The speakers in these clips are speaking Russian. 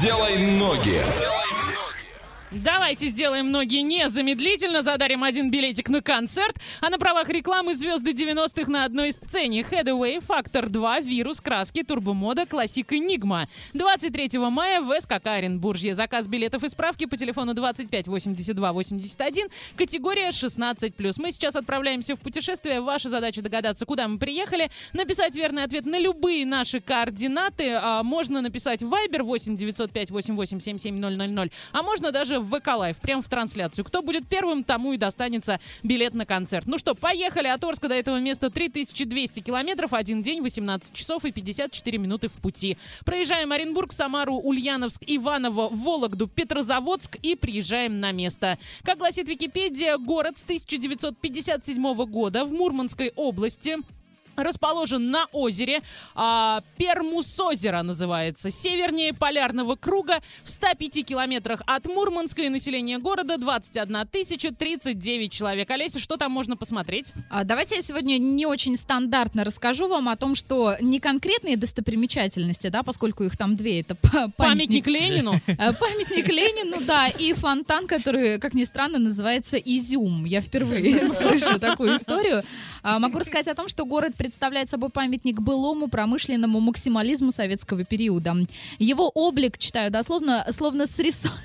Делай ноги. Давайте сделаем ноги незамедлительно, задарим один билетик на концерт, а на правах рекламы звезды 90-х на одной сцене. Haddaway, Фактор 2, Вирус, Краски, Турбомода, Classic Enigma. 23 мая в СКК Оренбуржье. Заказ билетов и справки по телефону 25 82 81, категория 16+. Мы сейчас отправляемся в путешествие. Ваша задача догадаться, куда мы приехали, написать верный ответ на любые наши координаты. А, можно написать в Viber 8 905 88 77 000, а можно даже в VK Live, прямо в трансляцию. Кто будет первым, тому и достанется билет на концерт. Ну что, поехали. От Орска до этого места 3200 километров, один день, 18 часов и 54 минуты в пути. Проезжаем Оренбург, Самару, Ульяновск, Иваново, Вологду, Петрозаводск и приезжаем на место. Как гласит Википедия, город с 1957 года в Мурманской области расположен на озере. А, Пермусозеро называется. Севернее полярного круга в 105 километрах от Мурманска и население города 21 тысяча 39 человек. Олеся, что там можно посмотреть? А, давайте я сегодня не очень стандартно расскажу вам о том, что не конкретные достопримечательности, да, поскольку их там две, это памятник, Памятник Ленину. Э, Памятник Ленину, да, и фонтан, который, как ни странно, называется Изюм. Я впервые слышу такую историю. А, Могу рассказать о том, что город представляет собой памятник былому промышленному максимализму советского периода. Его облик, читаю дословно, словно срисован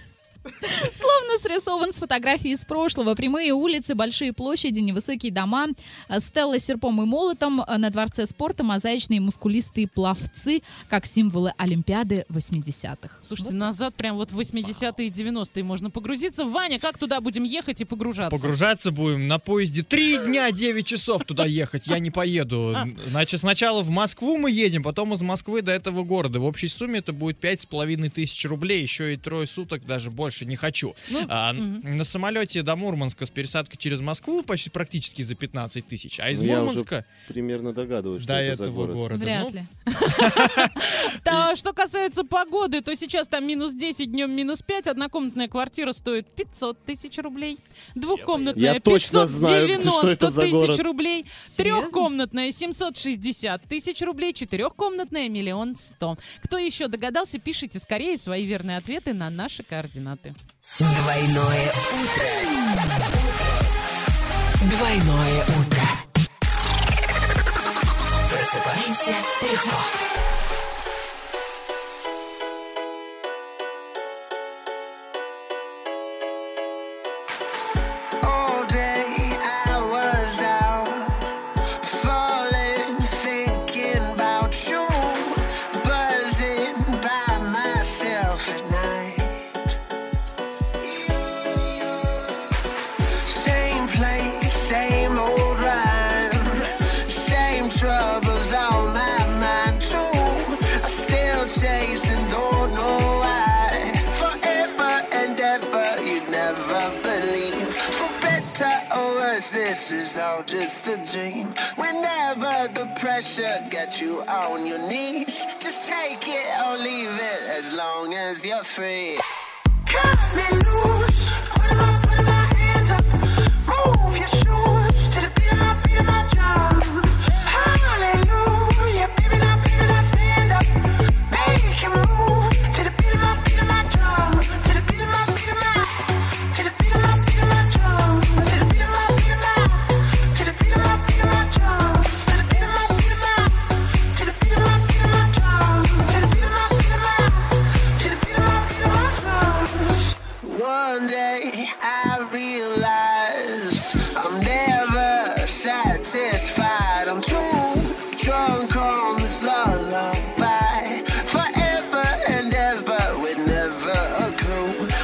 Словно срисован с фотографии из прошлого. Прямые улицы, большие площади, невысокие дома, э, стелла серпом и молотом, э, на дворце спорта мозаичные мускулистые пловцы, как символы Олимпиады 80-х. Слушайте, назад прям вот в 80-е и 90-е можно погрузиться. Ваня, как туда будем ехать и погружаться? Погружаться будем на поезде. Три дня, 9 часов туда ехать. Я не поеду. Значит, сначала в Москву мы едем, потом из Москвы до этого города. В общей сумме это будет пять с половиной тысяч рублей. Еще и трое суток, даже больше не хочу. Ну, А, мгм. На самолете до Мурманска с пересадкой через Москву почти практически за 15 тысяч. А из Ну, я уже Мурманска примерно догадываюсь, что до это за этого город. города. Вряд Ну, ли. Что касается погоды, то сейчас там минус 10, днем минус 5. Однокомнатная квартира стоит 500 тысяч рублей. Двухкомнатная Я точно знаю, 590 что это за тысяч рублей. Трехкомнатная 760 тысяч рублей. Четырехкомнатная миллион сто. Кто еще догадался, пишите скорее свои верные ответы на наши координаты. Двойное утро. Двойное утро. Просыпаемся легко. This is all just a dream. Whenever the pressure gets you on your knees, just take it or leave it as long as you're free. I realized I'm never satisfied. I'm too drunk on this lullaby. Forever and ever with never a.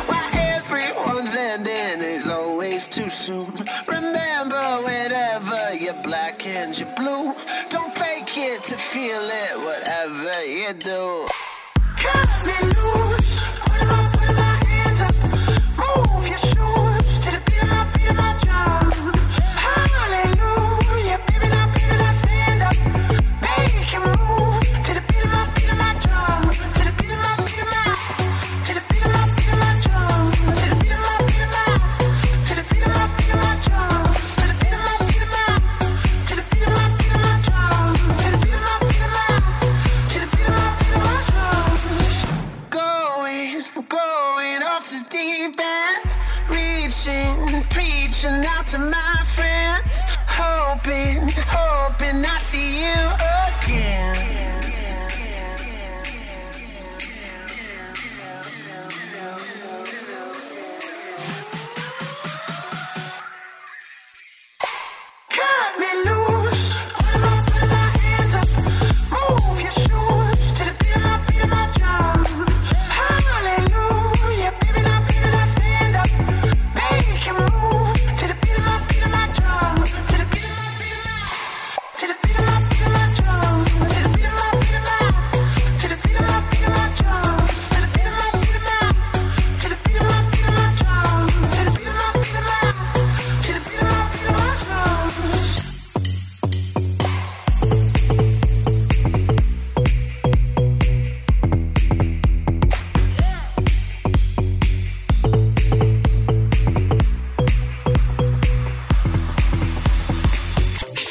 Why everyone's ending is always too soon. Remember, whenever you're black and you're blue, don't fake it to feel it, whatever you do. Cut to my friends.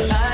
I.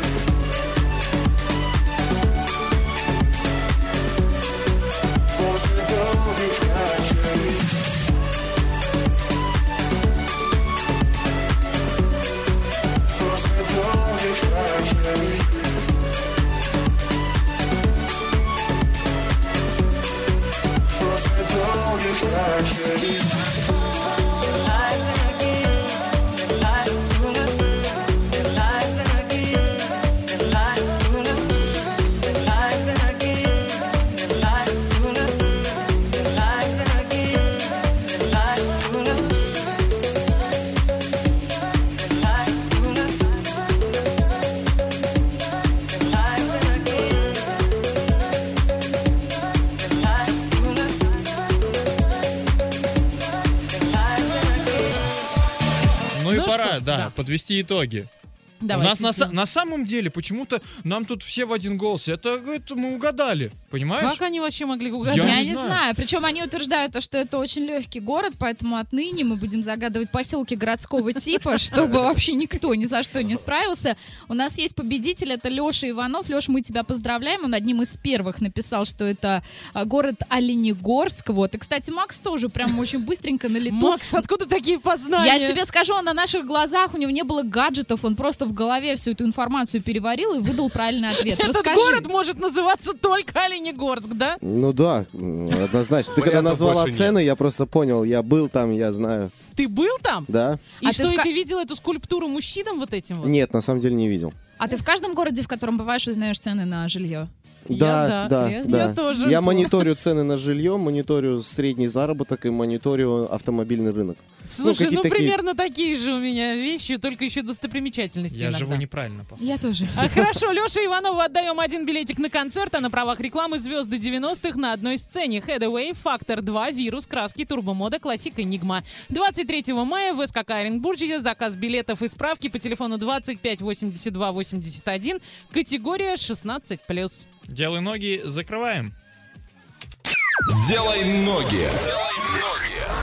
Tragedy. Да, да. подвести итоги. У Давайте нас на, на самом деле почему-то нам тут все в один голос. Это, это мы угадали, понимаешь? Как они вообще могли угадать? Я Я, не не знаю. знаю. Причем они утверждают, то, что это очень легкий город, поэтому отныне мы будем загадывать поселки городского типа, чтобы вообще никто ни за что не справился. У нас есть победитель, это Леша Иванов. Леша, мы тебя поздравляем. Он одним из первых написал, что это а, город Оленегорск. Вот. И, кстати, Макс тоже прям очень быстренько на лету. Макс, откуда такие познания? Я тебе скажу, он на наших глазах, у него не было гаджетов, он просто в голове всю эту информацию переварил и выдал правильный ответ. Этот Расскажи. город может называться только Оленегорск, да? Ну да, однозначно. Ты когда назвала цены, я просто понял, я был там, я знаю. Ты был там? Да? И А ты что, в и ка- ты видел эту скульптуру мужчинам вот этим вот? Нет, на самом деле не видел. А ты в каждом городе, в котором бываешь, узнаешь цены на жилье? Я Да, да. да, Серьезно? да. Я тоже. Я мониторю цены на жилье, мониторю средний заработок и мониторю автомобильный рынок. Слушай, ну, какие-то такие- примерно такие же у меня вещи, только еще достопримечательности Я иногда. живу неправильно, походу. Я тоже. А, хорошо, Леша Иванову отдаем один билетик на концерт, а на правах рекламы звезды 90-х на одной сцене. Headway, Фактор 2, Вирус, Краски, Турбомода, Классик, Энигма. 23 мая в СКК Оренбурге заказ билетов и справки по телефону 25 82 81, категория 16+. Делай ноги, закрываем. Делай ноги.